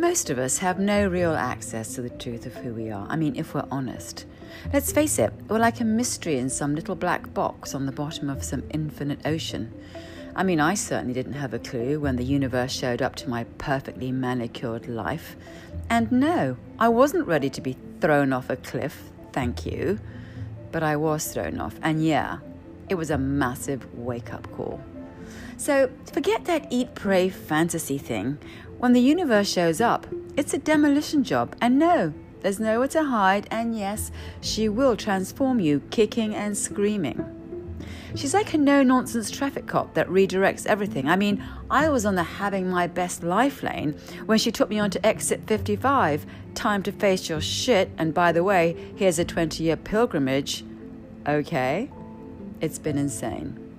Most of us have no real access to the truth of who we are. I mean, if we're honest. Let's face it, we're like a mystery in some little black box on the bottom of some infinite ocean. I mean, I certainly didn't have a clue when the universe showed up to my perfectly manicured life. And no, I wasn't ready to be thrown off a cliff, thank you. But I was thrown off, and yeah, it was a massive wake up call. So forget that eat, pray fantasy thing. When the universe shows up, it's a demolition job, and no, there's nowhere to hide, and yes, she will transform you kicking and screaming. She's like a no nonsense traffic cop that redirects everything. I mean, I was on the having my best life lane when she took me onto exit 55. Time to face your shit, and by the way, here's a 20 year pilgrimage. Okay? It's been insane.